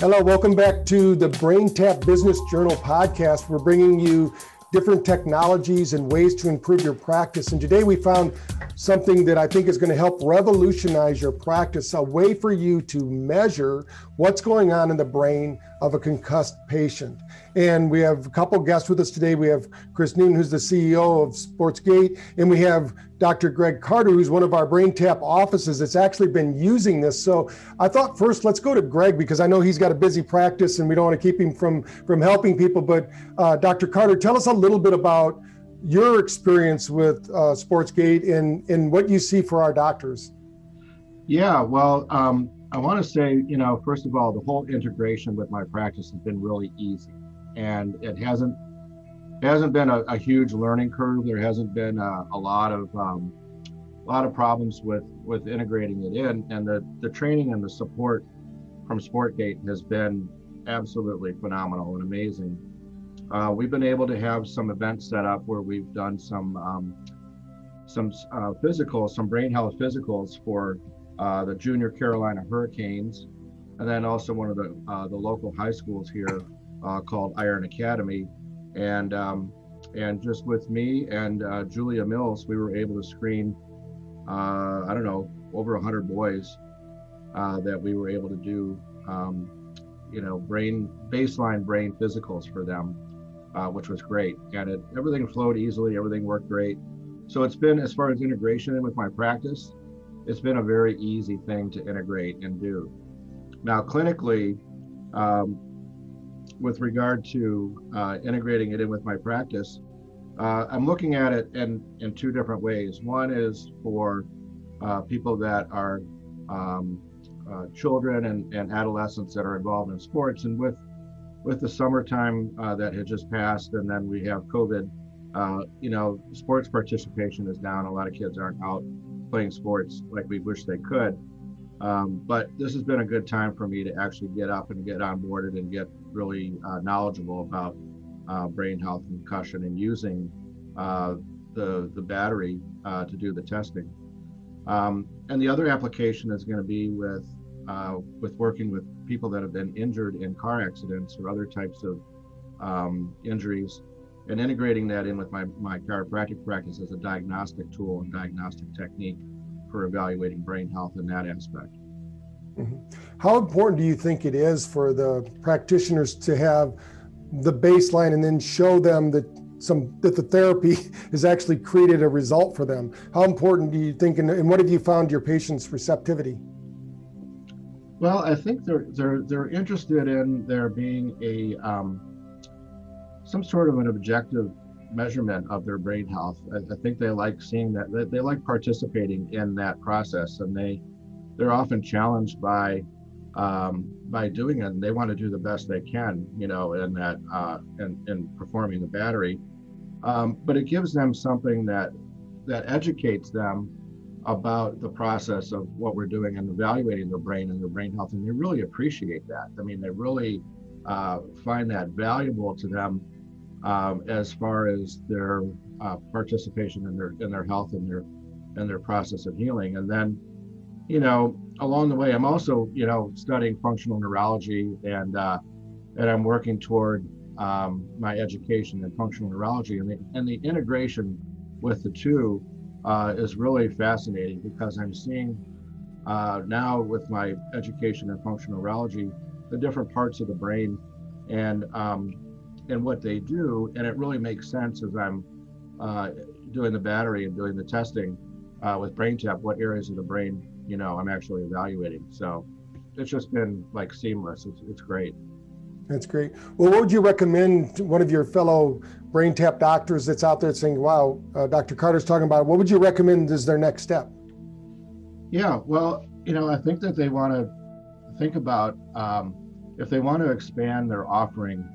Hello, welcome back to the BrainTap Business Journal podcast. We're bringing you different technologies and ways to improve your practice. And today we found something that I think is going to help revolutionize your practice a way for you to measure what's going on in the brain of a concussed patient. And we have a couple guests with us today. We have Chris Newton, who's the CEO of SportsGait, and we have Dr. Greg Carter, who's one of our BrainTap offices that's actually been using this. So I thought first, let's go to Greg because I know he's got a busy practice and we don't want to keep him from, from helping people. But uh, Dr. Carter, tell us a little bit about your experience with uh, SportsGait and, and what you see for our doctors. Yeah, well, um, I want to say, you know, first of all, the whole integration with my practice has been really easy, and it hasn't it hasn't been a, a huge learning curve. There hasn't been a, a lot of um, a lot of problems with with integrating it in, and the the training and the support from SportsGait has been absolutely phenomenal and amazing. Uh, we've been able to have some events set up where we've done some um, some uh, physicals, some brain health physicals for uh, the Junior Carolina Hurricanes, and then also one of the uh, the local high schools here uh, called Iron Academy, and um, and just with me and uh, Julia Mills, we were able to screen I don't know over 100 boys that we were able to do um, you know brain baseline brain physicals for them uh, which was great. And it, everything flowed easily, everything worked great. So it's been, as far as integration with my practice, it's been a very easy thing to integrate and do. Now, clinically, um, with regard to uh, integrating it in with my practice, uh, I'm looking at it in, in two different ways. One is for uh, people that are um, uh, children and, and adolescents that are involved in sports, and with with the summertime uh, that had just passed, and then we have COVID, uh, you know, sports participation is down. A lot of kids aren't out playing sports like we wish they could. Um, but this has been a good time for me to actually get up and get onboarded and get really uh, knowledgeable about uh, brain health and concussion and using uh, the the battery uh, to do the testing. Um, and the other application is going to be with with working with people that have been injured in car accidents or other types of um, injuries and integrating that in with my, my chiropractic practice as a diagnostic tool and diagnostic technique for evaluating brain health in that aspect. Mm-hmm. How important do you think it is for the practitioners to have the baseline and then show them that some that the therapy has actually created a result for them? How important do you think, and, and what have you found your patients' receptivity? Well, I think they're they're they're interested in there being a um, some sort of an objective measurement of their brain health. I, I think they like seeing that they, they, like participating in that process, and they they're often challenged by um, by doing it. And they want to do the best they can, you know, in that uh, in, in performing the battery. Um, but it gives them something that that educates them about the process of what we're doing and evaluating their brain and their brain health, and they really appreciate that. I mean, they really uh, find that valuable to them um, as far as their uh, participation in their in their health and their and their process of healing. And then, you know, along the way, I'm also you know studying functional neurology and uh, and I'm working toward um, my education in functional neurology and the and the integration with the two uh, is really fascinating because I'm seeing uh, now with my education in functional neurology the different parts of the brain and um, and what they do, and it really makes sense as I'm uh, doing the battery and doing the testing uh, with BrainTap, what areas of the brain you know I'm actually evaluating. So it's just been like seamless. It's, it's great. That's great. Well, what would you recommend to one of your fellow brain tap doctors that's out there saying, wow, uh, Dr. Carter's talking about it. What would you recommend as their next step? Yeah, well, you know, I think that they want to think about um, if they want to expand their offering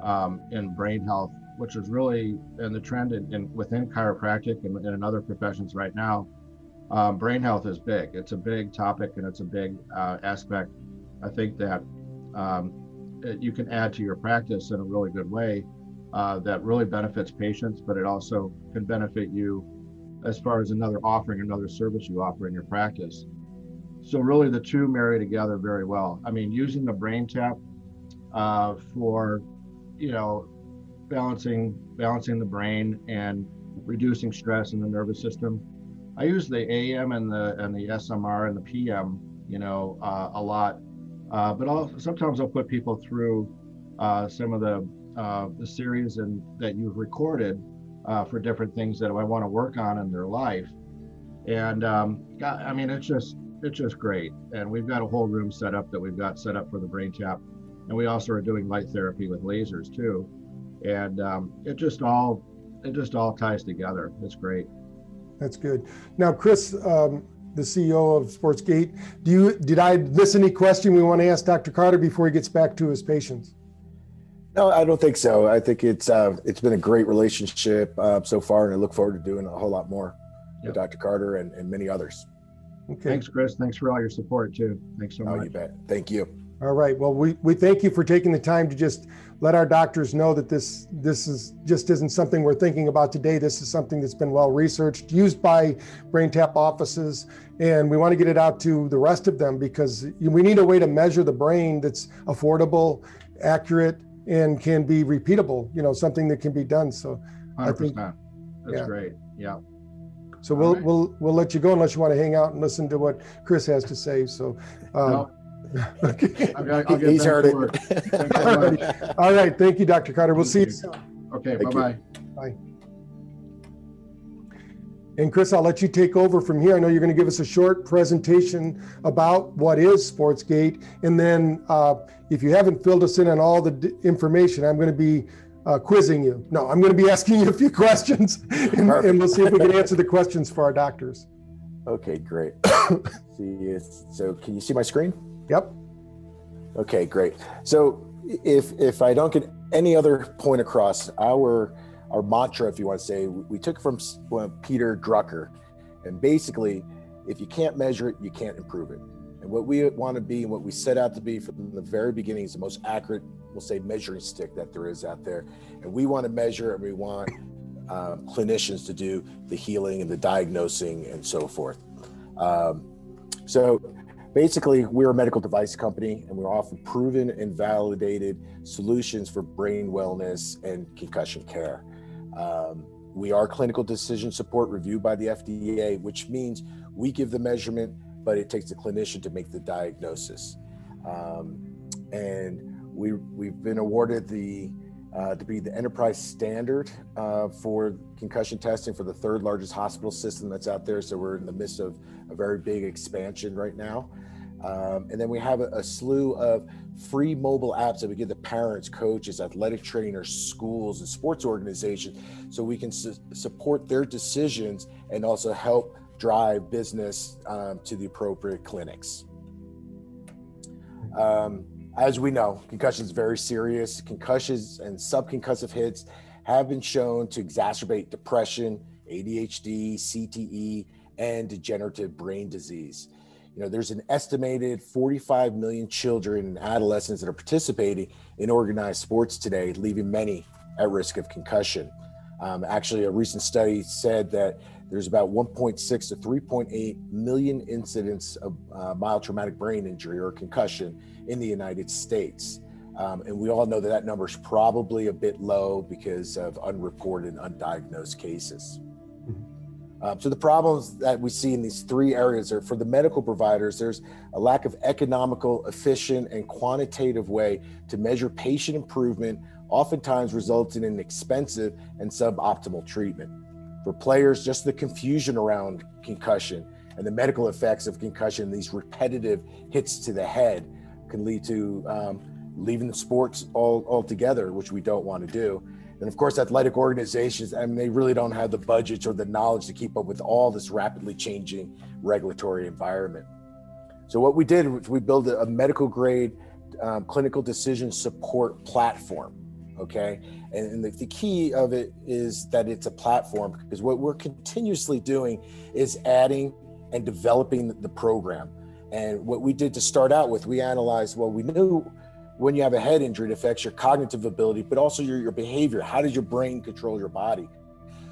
um, in brain health, which is really in the trend in, in within chiropractic and, and, in other professions right now. Um, brain health is big. It's a big topic and it's a big uh, aspect. I think that um, you can add to your practice in a really good way uh, that really benefits patients, but it also can benefit you as far as another offering, another service you offer in your practice. So really the two marry together very well. I mean, using the BrainTap uh, for, you know, balancing balancing the brain and reducing stress in the nervous system. I use the AM and the and the SMR and the PM, you know, uh, a lot. Uh, but I'll sometimes I'll put people through uh, some of the uh, the series and that you've recorded uh, for different things that I want to work on in their life. And um, I mean, it's just it's just great. And we've got a whole room set up that we've got set up for the brain tap, and we also are doing light therapy with lasers too. And um, it just all it just all ties together. It's great. That's good. Now, Chris, um, the CEO of SportsGait, do you did I miss any question we want to ask Dr. Carter before he gets back to his patients? No, I don't think so. I think it's uh, it's been a great relationship uh, so far, and I look forward to doing a whole lot more yep. with Dr. Carter and, and many others. Okay. Thanks, Chris. Thanks for all your support too. Thanks so oh, much. You bet. Thank you. All right. Well, we, we thank you for taking the time to just let our doctors know that this this is just isn't something we're thinking about today. This is something that's been well researched, used by BrainTap offices, and we want to get it out to the rest of them because we need a way to measure the brain that's affordable, accurate, and can be repeatable. You know, something that can be done. So, 100%. I think that's yeah. great. Yeah. So we'll right. we'll we'll let you go unless you want to hang out and listen to what Chris has to say. So. Um, no okay. I'll, He's heard it. All right. Thank you, Dr. Carter. We'll see you soon. Okay. Bye bye. Bye. And Chris, I'll let you take over from here. I know you're going to give us a short presentation about what is SportsGait. And then uh, if you haven't filled us in on all the d- information, I'm going to be uh, quizzing you. No, I'm going to be asking you a few questions and, and we'll see if we can answer the questions for our doctors. Okay, great. see, so can you see my screen? Yep. Okay, great. So if if I don't get any other point across, our our mantra, if you want to say, we took from Peter Drucker, and basically, if you can't measure it, you can't improve it. And what we want to be and what we set out to be from the very beginning is the most accurate, we'll say, measuring stick that there is out there. And we want to measure and we want um, clinicians to do the healing and the diagnosing and so forth. Um, so basically we're a medical device company and we're offering proven and validated solutions for brain wellness and concussion care. Um, we are clinical decision support reviewed by the fda which means we give the measurement but it takes the clinician to make the diagnosis. Um, and we, we've been awarded the uh, to be the enterprise standard uh, for concussion testing for the third largest hospital system that's out there. So we're in the midst of a very big expansion right now. Um, and then we have a, a, slew of free mobile apps that we give the parents, coaches, athletic trainers, schools, and sports organizations so we can su- support their decisions and also help drive business um, to the appropriate clinics. Um, as we know, concussion is very serious. Concussions and subconcussive hits have been shown to exacerbate depression, ADHD, CTE, and degenerative brain disease you know there's an estimated 45 million children and adolescents that are participating in organized sports today leaving many at risk of concussion um, actually a recent study said that there's about 1.6 to 3.8 million incidents of uh, mild traumatic brain injury or concussion in the united states. Um, and we all know that that number is probably a bit low because of unreported and undiagnosed cases. Um, so the problems that we see in these three areas are for the medical providers, there's a lack of economical, efficient, and quantitative way to measure patient improvement, oftentimes resulting in expensive and suboptimal treatment. For players, just the confusion around concussion and the medical effects of concussion, these repetitive hits to the head can lead to um, leaving the sports all altogether, which we don't want to do. And of course, athletic organizations, I mean, they really don't have the budgets or the knowledge to keep up with all this rapidly changing regulatory environment. So, what we did was we built a medical grade um, clinical decision support platform. Okay. And, and the, the key of it is that it's a platform because what we're continuously doing is adding and developing the program. And what we did to start out with, we analyzed, well, we knew when you have a head injury, it affects your cognitive ability, but also your, your behavior. How does your brain control your body?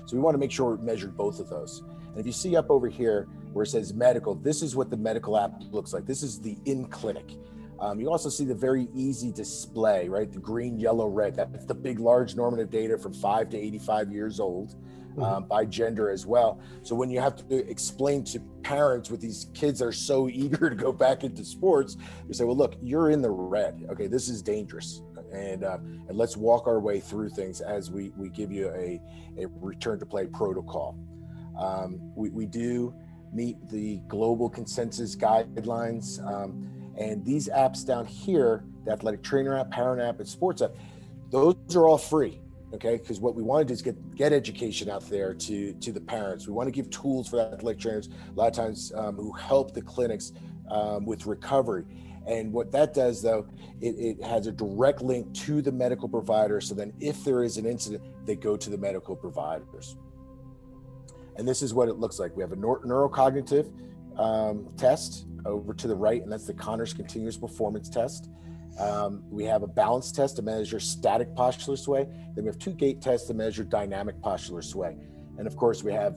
So we want to make sure we measured both of those. And if you see up over here where it says medical, this is what the medical app looks like. This is the in clinic. Um, you also see the very easy display, right? The green, yellow, red. That's the big, large normative data from five to 85 years old mm-hmm. um, by gender as well. So when you have to explain to parents with these kids that are so eager to go back into sports, you say, well, look, you're in the red. Okay, this is dangerous. And, uh, and let's walk our way through things as we, we give you a, a return to play protocol. Um, we, we do meet the global consensus guidelines. Um, and these apps down here, the athletic trainer app, parent app, and sports app, those are all free. Okay, because what we want to do is get get education out there to to the parents. We want to give tools for athletic trainers a lot of times um, who help the clinics um, with recovery. And what that does, though, it, it, has a direct link to the medical provider. So then, if there is an incident, they go to the medical providers. And this is what it looks like. We have a neurocognitive um, test over to the right, and that's the Conners Continuous Performance Test. Um, we have a balance test to measure static postular sway. Then we have two gait tests to measure dynamic postular sway. And of course, we have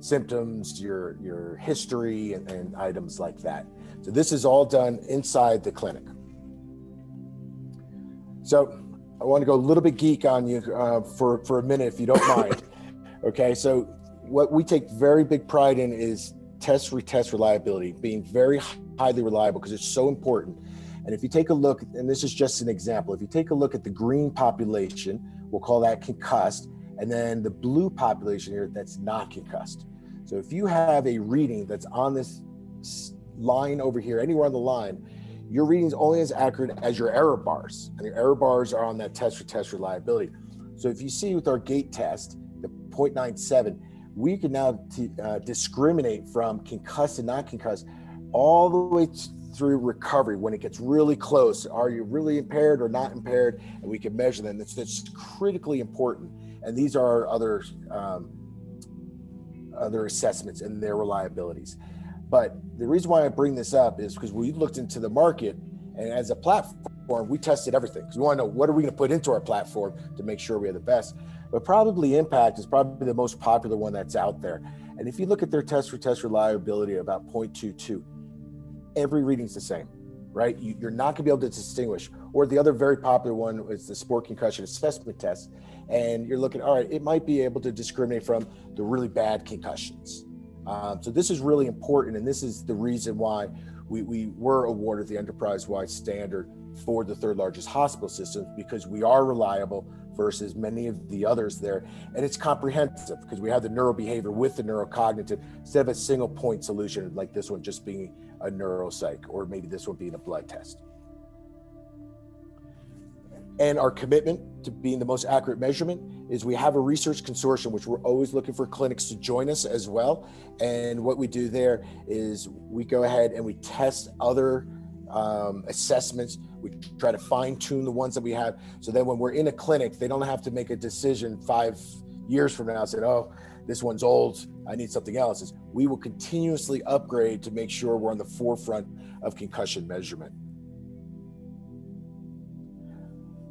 symptoms, your, your history, and, and items like that. So this is all done inside the clinic. So I want to go a little bit geek on you uh, for, for a minute, if you don't mind. okay, so what we take very big pride in is test retest reliability, being very highly reliable because it's so important. And if you take a look, and this is just an example, if you take a look at the green population, we'll call that concussed, and then the blue population here that's not concussed. So if you have a reading that's on this line over here, anywhere on the line, your reading is only as accurate as your error bars, and your error bars are on that test retest reliability. So if you see with our gait test, the 0.97, we can now t- uh, discriminate from concussed and non concussed all the way t- through recovery when it gets really close. Are you really impaired or not impaired? And we can measure them. That's, that's critically important. And these are other um, other assessments and their reliabilities. But the reason why I bring this up is because we looked into the market and as a platform, we tested everything because we want to know what are we going to put into our platform to make sure we have the best but probably ImPACT is probably the most popular one that's out there. And if you look at their test for test reliability about 0.22, every reading's the same, right? You, are not going to be able to distinguish. Or the other very popular one is the sport concussion assessment test. And you're looking, all right, it might be able to discriminate from the really bad concussions. Um, so this is really important. And this is the reason why we, we were awarded the enterprise wide standard for the third largest hospital systems because we are reliable versus many of the others there. And it's comprehensive because we have the neurobehavior with the neurocognitive instead of a single point solution like this one just being a neuropsych or maybe this one being a blood test. And our commitment to being the most accurate measurement is we have a research consortium, which we're always looking for clinics to join us as well. And what we do there is we go ahead and we test other um, assessments. We try to fine tune the ones that we have. So then when we're in a clinic, they don't have to make a decision five years from now saying, oh, this one's old. I need something else. We will continuously upgrade to make sure we're on the forefront of concussion measurement.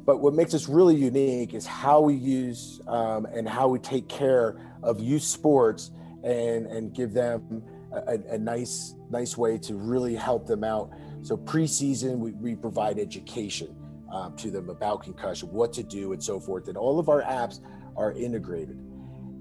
But what makes us really unique is how we use um, and how we take care of youth sports and, and give them a, a nice nice way to really help them out so preseason, we, we provide education um, to them about concussion, what to do, and so forth. And all of our apps are integrated.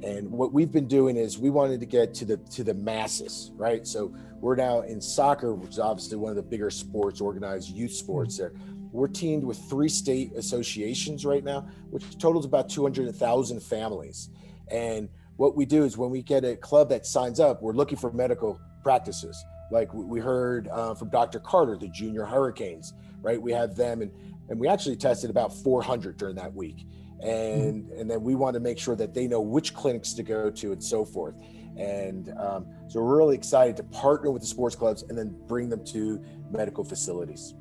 And what we've been doing is we wanted to get to the to the masses, right? So we're now in soccer, which is obviously one of the bigger sports, organized youth sports. There, we're teamed with three state associations right now, which totals about 200,000 families. And what we do is when we get a club that signs up, we're looking for medical practices like we heard uh, from Dr. Carter, the junior hurricanes, right? We have them and and we actually tested about 400 during that week. And mm-hmm. and then we want to make sure that they know which clinics to go to and so forth. And um, so we're really excited to partner with the sports clubs and then bring them to medical facilities.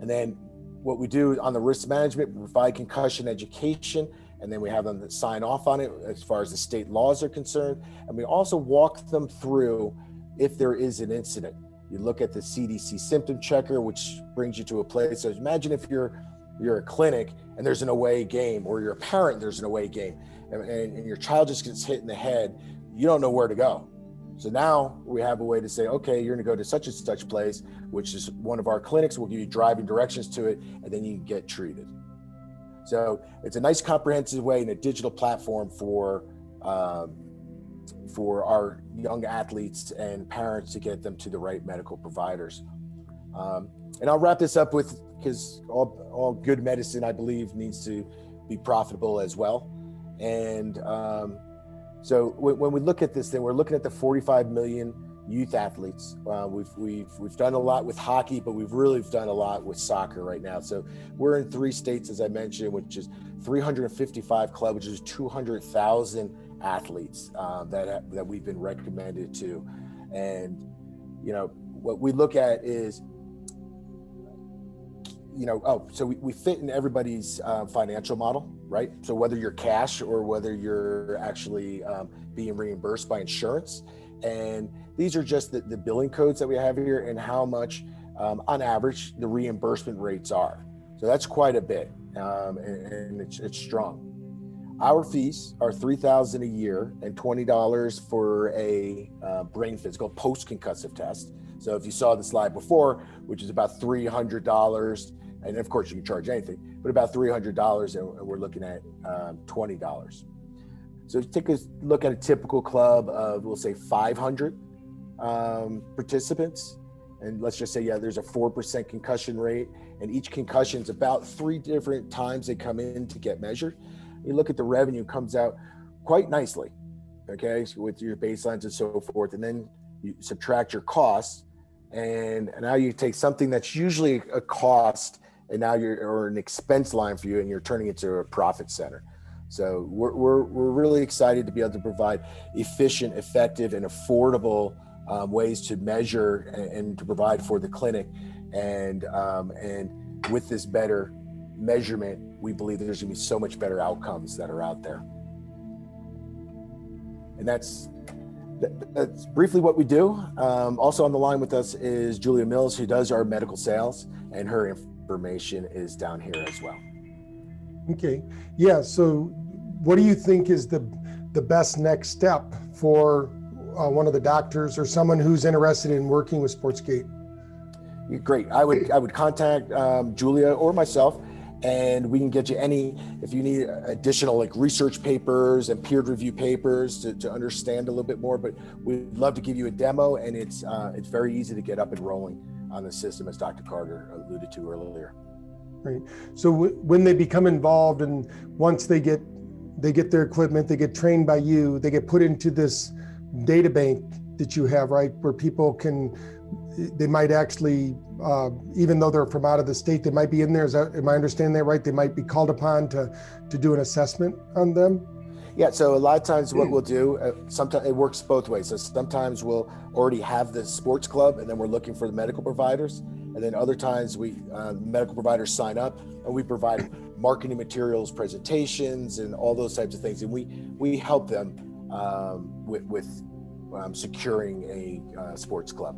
And then what we do on the risk management, we provide concussion education, and then we have them sign off on it as far as the state laws are concerned. And we also walk them through if there is an incident. You look at the CDC symptom checker, which brings you to a place. So imagine if you're you're a clinic and there's an away game, or you're a parent, there's an away game, and, and, and your child just gets hit in the head. You don't know where to go. So now we have a way to say, okay, you're going to go to such and such place, which is one of our clinics. We'll give you driving directions to it, and then you can get treated. So it's a nice comprehensive way and a digital platform for um, for our young athletes and parents to get them to the right medical providers. Um, and I'll wrap this up with because all, all good medicine, I believe, needs to be profitable as well. And um, so when, when, we look at this thing, we're looking at the 45 million youth athletes. Uh, we've we've we've done a lot with hockey, but we've really done a lot with soccer right now. So we're in three states, as I mentioned, which is 355 clubs, which is 200,000 athletes uh, that that we've been recommended to, and you know what we look at is you know, oh, so we, we fit in everybody's uh, financial model, right? So whether you're cash or whether you're actually um, being reimbursed by insurance. And these are just the, the billing codes that we have here and how much, um, on average, the reimbursement rates are. So that's quite a bit, um, and, and it's, it's strong. Our fees are three thousand a year and twenty dollars for a uh, brain physical post concussive test. So if you saw the slide before, which is about three hundred dollars, and of course you can charge anything, but about three hundred dollars, and we're looking at um, twenty dollars. So take a look at a typical club of we'll say five hundred um, participants, and let's just say yeah, there's a four percent concussion rate, and each concussion is about three different times they come in to get measured you look at the revenue comes out quite nicely okay so with your baselines and so forth and then you subtract your costs and now you take something that's usually a cost and now you're or an expense line for you and you're turning it to a profit center. So we're, we're, we're really excited to be able to provide efficient effective and affordable um, ways to measure and, and, to provide for the clinic. And um, and with this better measurement, we believe there's going to be so much better outcomes that are out there. And that's that's briefly what we do. Um, also on the line with us is Julia Mills, who does our medical sales, and her information is down here as well. Okay, yeah. So, what do you think is the the best next step for uh, one of the doctors or someone who's interested in working with SportsGait? Great. I would I would contact um, Julia or myself and we can get you any if you need additional like research papers and peer review papers to, to understand a little bit more but we'd love to give you a demo and it's uh, it's very easy to get up and rolling on the system as dr carter alluded to earlier. Right. So w- when they become involved and once they get they get their equipment they get trained by you they get put into this data bank that you have right where people can they might actually, uh, even though they're from out of the state, they might be in there. Is that, am I understanding that right? They might be called upon to to do an assessment on them. Yeah, so a lot of times what we'll do, uh, sometimes it works both ways. So sometimes we'll already have the sports club, and then we're looking for the medical providers, and then other times we uh, medical providers sign up, and we provide marketing materials, presentations, and all those types of things, and we we help them um, with with um, securing a uh, sports club.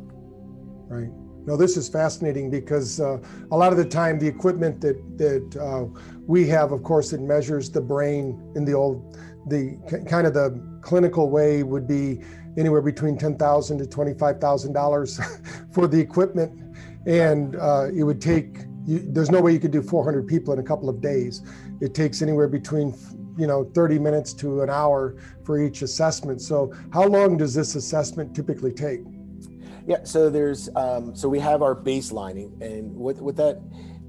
Right. No, this is fascinating because uh, a lot of the time the equipment that that uh, we have, of course, it measures the brain in the old, the kind of the clinical way would be anywhere between ten thousand to twenty five thousand dollars for the equipment, and uh, it would take. You, there's no way you could do 400 people in a couple of days. It takes anywhere between you know 30 minutes to an hour for each assessment. So how long does this assessment typically take? Yeah, so there's um, so we have our baselining, and what what that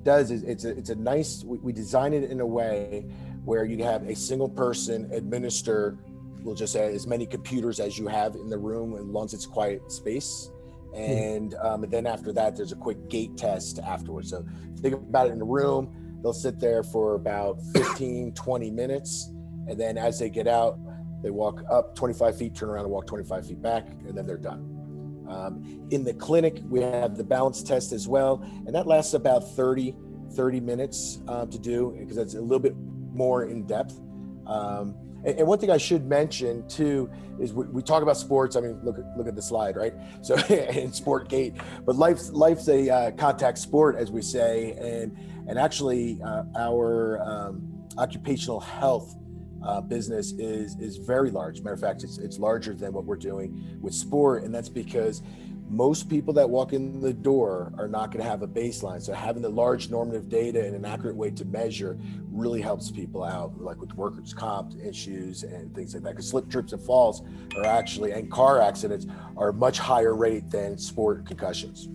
does is it's a it's a nice we, we design it in a way where you have a single person administer we'll just say as many computers as you have in the room as long as it's quiet space. Hmm. and, um, and then after that there's a quick gait test afterwards. So think about it in the room they'll sit there for about 15 20 minutes. And then as they get out they walk up 25 feet turn around and walk 25 feet back and then they're done um, in the clinic, we have the balance test as well, and that lasts about 30, 30 minutes uh, to do because it's a little bit more in depth. Um, and, and, one thing I should mention too is we, we, talk about sports. I mean, look at look at the slide, right? So in SportGait, but life's life's a uh, contact sport, as we say, and and actually uh, our um, occupational health uh, business is is very large. Matter of fact, it's it's larger than what we're doing with sport, and that's because most people that walk in the door are not going to have a baseline. So having the large normative data and an accurate way to measure really helps people out, like with workers' comp issues and things like that. Because slip, trips, and falls are actually, and car accidents are much higher rate than sport concussions.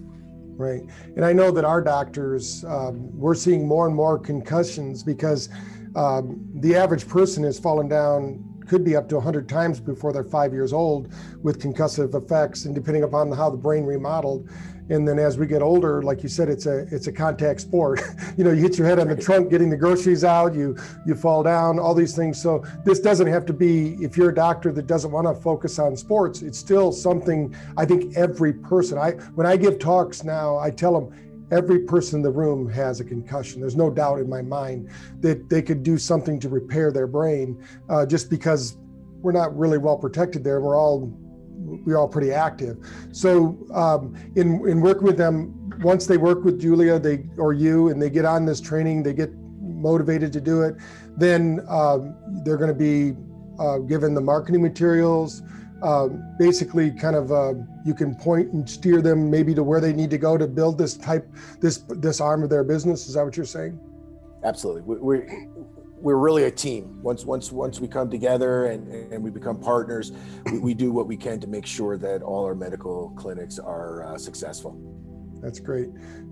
Right. And I know that our doctors, um, we're seeing more and more concussions because um, the average person has fallen down could be up to 100 times before they're five years old with concussive effects and depending upon how the brain remodeled. And then as we get older like you said it's a it's a contact sport. You know you hit your head on the trunk getting the groceries out you you fall down all these things. So this doesn't have to be if you're a doctor that doesn't want to focus on sports it's still something i think every person i when i give talks now i tell them every person in the room has a concussion. There's no doubt in my mind that they could do something to repair their brain uh, just because we're not really well protected there. We're all we're all pretty active. So um, in in working with them, once they work with Julia, they or you, and they get on this training, they get motivated to do it. Then um, they're going to be uh, given the marketing materials. Uh, basically, kind of uh, you can point and steer them maybe to where they need to go to build this type this this arm of their business. Is that what you're saying? Absolutely. We, we we're really a team. Once once once we come together and, and we become partners, we, we do what we can to make sure that all our medical clinics are uh, successful. That's great.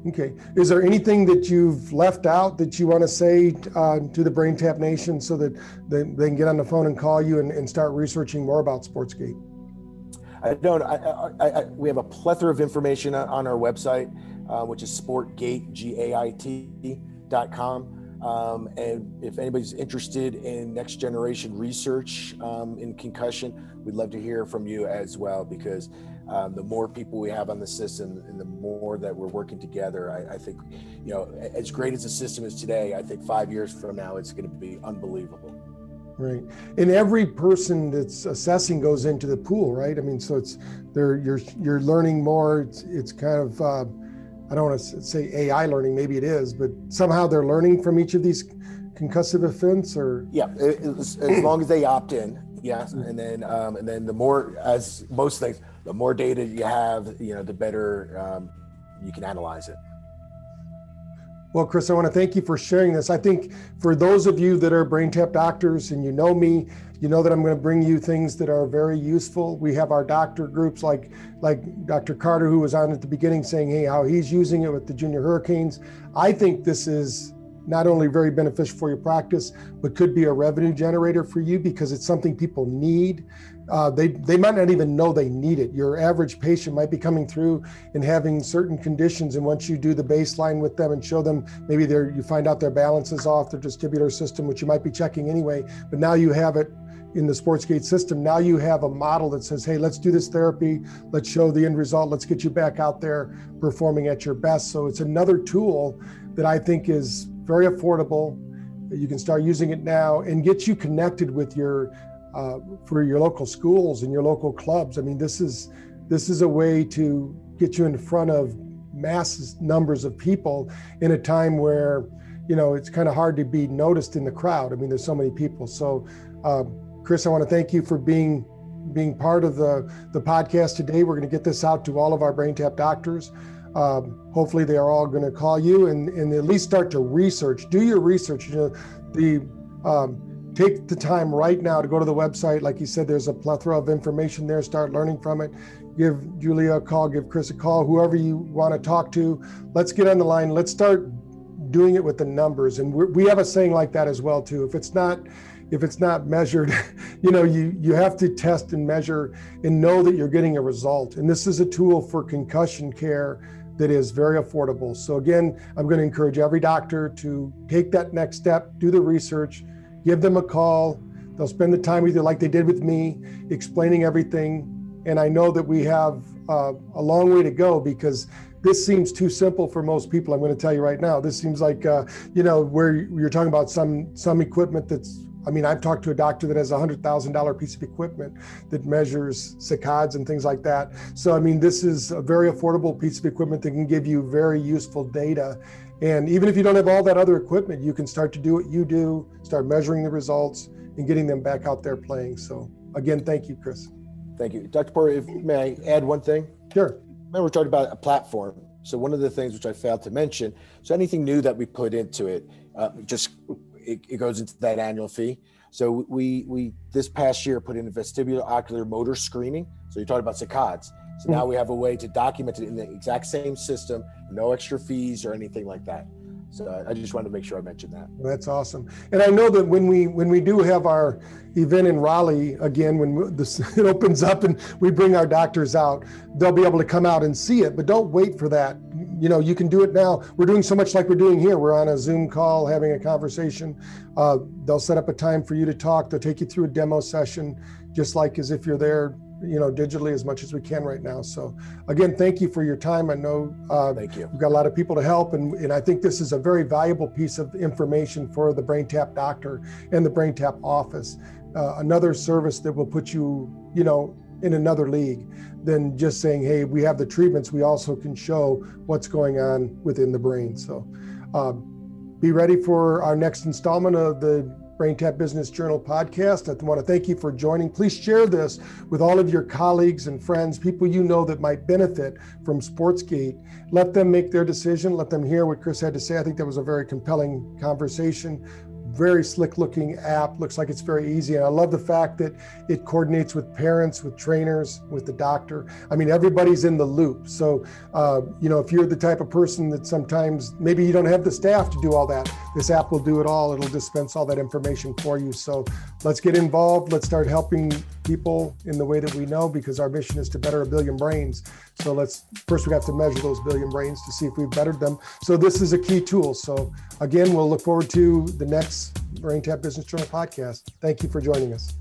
Okay. Is there anything that you've left out that you want to say uh, to the Brain Tap Nation so that they, they can get on the phone and call you and, and start researching more about SportsGait? I don't. I, I, I, we have a plethora of information on our website, uh, which is sportgait.com. Um, and if anybody's interested in next generation research um, in concussion, we'd love to hear from you as well because um, the more people we have on the system and the more that we're working together, I, I, think, you know, as great as the system is today, I think five years from now, it's going to be unbelievable. Right. And every person that's assessing goes into the pool, right? I mean, so it's they're you're you're learning more. It's it's kind of uh, I don't want to say AI learning, maybe it is, but somehow they're learning from each of these concussive events or? Yeah as, long as they opt in yes and then um, and then the more as most things the more data you have you know the better um, you can analyze it well, Chris, I want to thank you for sharing this. I think for those of you that are brain tap doctors and you know me, you know that I'm going to bring you things that are very useful. We have our doctor groups like like Dr. Carter, who was on at the beginning saying, hey, how he's using it with the junior hurricanes. I think this is not only very beneficial for your practice, but could be a revenue generator for you because it's something people need uh, they they might not even know they need it. Your average patient might be coming through and having certain conditions, and once you do the baseline with them and show them, maybe they you find out their balance is off, their vestibular system, which you might be checking anyway. But now you have it in the SportsGait system. Now you have a model that says, hey, let's do this therapy, let's show the end result, let's get you back out there performing at your best. So it's another tool that I think is very affordable. You can start using it now and get you connected with your uh, for your local schools and your local clubs. I mean, this is this is a way to get you in front of mass numbers of people in a time where you know it's kind of hard to be noticed in the crowd. I mean, there's so many people. So, uh, Chris, I want to thank you for being being part of the the podcast today. We're going to get this out to all of our brain tap doctors. Um, hopefully, they are all going to call you and and at least start to research. Do your research. You know, the um, take the time right now to go to the website. Like you said, there's a plethora of information there. Start learning from it. Give Julia a call, give Chris a call, whoever you want to talk to. Let's get on the line. Let's start doing it with the numbers. And we have a saying like that as well too. If it's not if it's not measured, you know, you you have to test and measure and know that you're getting a result. And this is a tool for concussion care that is very affordable. So again, I'm going to encourage every doctor to take that next step, do the research, give them a call. They'll spend the time with you like they did with me, explaining everything. And I know that we have uh, a long way to go because this seems too simple for most people. I'm going to tell you right now. This seems like, uh, you know, where you're talking about some some equipment that's. I mean, I've talked to a doctor that has a hundred thousand dollar piece of equipment that measures saccades and things like that. So, I mean, this is a very affordable piece of equipment that can give you very useful data and even if you don't have all that other equipment, you can start to do what you do, start measuring the results, and getting them back out there playing. So again, thank you, Chris. Thank you. Dr. Porter, if may I add one thing? Sure. Remember, we're talking about a platform. So one of the things which I failed to mention, so anything new that we put into it, uh, just it, it, goes into that annual fee. So we we this past year put in a vestibular ocular motor screening. So you're talking about saccades. So now mm-hmm. we have a way to document it in the exact same system, no extra fees or anything like that. So I just wanted to make sure I mentioned that. That's awesome. And I know that when we when we do have our event in Raleigh again, when this, it opens up and we bring our doctors out, they'll be able to come out and see it. But don't wait for that. You know, you can do it now. We're doing so much like we're doing here. We're on a Zoom call having a conversation. Uh, they'll set up a time for you to talk. They'll take you through a demo session, just like as if you're there you know digitally as much as we can right now. So again thank you for your time. I know uh, thank you. we've got a lot of people to help and, and i think this is a very valuable piece of information for the brain tap doctor and the brain tap office. Uh, another service that will put you you know in another league than just saying hey we have the treatments. We also can show what's going on within the brain. So uh, be ready for our next installment of the BrainTap Business Journal podcast. I want to thank you for joining. Please share this with all of your colleagues and friends, people you know that might benefit from SportsGait. Let them make their decision. Let them hear what Chris had to say. I think that was a very compelling conversation very slick looking app. Looks like it's very easy. And I love the fact that it coordinates with parents, with trainers, with the doctor. I mean, everybody's in the loop. So, uh, you know, if you're the type of person that sometimes maybe you don't have the staff to do all that, this app will do it all. It'll dispense all that information for you. So let's get involved. Let's start helping people in the way that we know because our mission is to better a billion brains. So let's first we have to measure those billion brains to see if we've bettered them. So this is a key tool. So again, we'll look forward to the next BrainTap Business Journal podcast. Thank you for joining us.